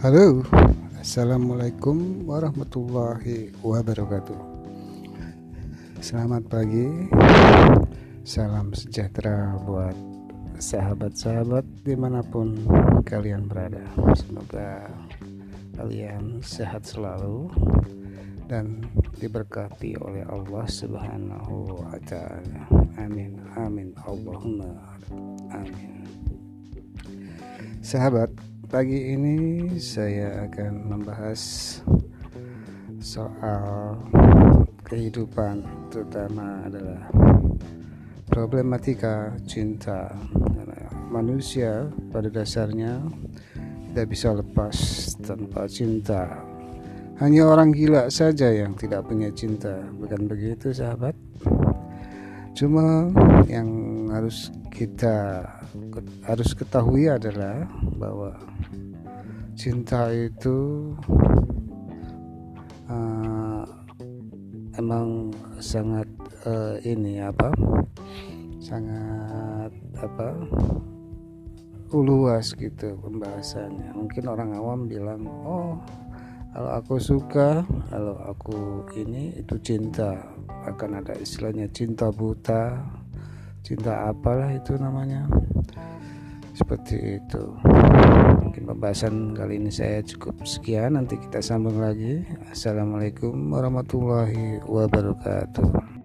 Halo, assalamualaikum warahmatullahi wabarakatuh. Selamat pagi, salam sejahtera buat sahabat-sahabat di mana pun kalian berada. Semoga kalian sehat selalu dan diberkati oleh Allah Subhanahu wa Ta'ala. Amin, amin, Allahumma amin. Sahabat, Pagi ini saya akan membahas soal kehidupan terutama adalah problematika cinta. Manusia pada dasarnya tidak bisa lepas tanpa cinta. Hanya orang gila saja yang tidak punya cinta. Bukan begitu sahabat cuma yang harus kita harus ketahui adalah bahwa cinta itu uh, emang sangat uh, ini apa sangat apa luas gitu pembahasannya. Mungkin orang awam bilang oh kalau aku suka kalau aku ini itu cinta akan ada istilahnya cinta buta cinta apalah itu namanya. Seperti itu. Mungkin pembahasan kali ini saya cukup sekian nanti kita sambung lagi. Assalamualaikum warahmatullahi wabarakatuh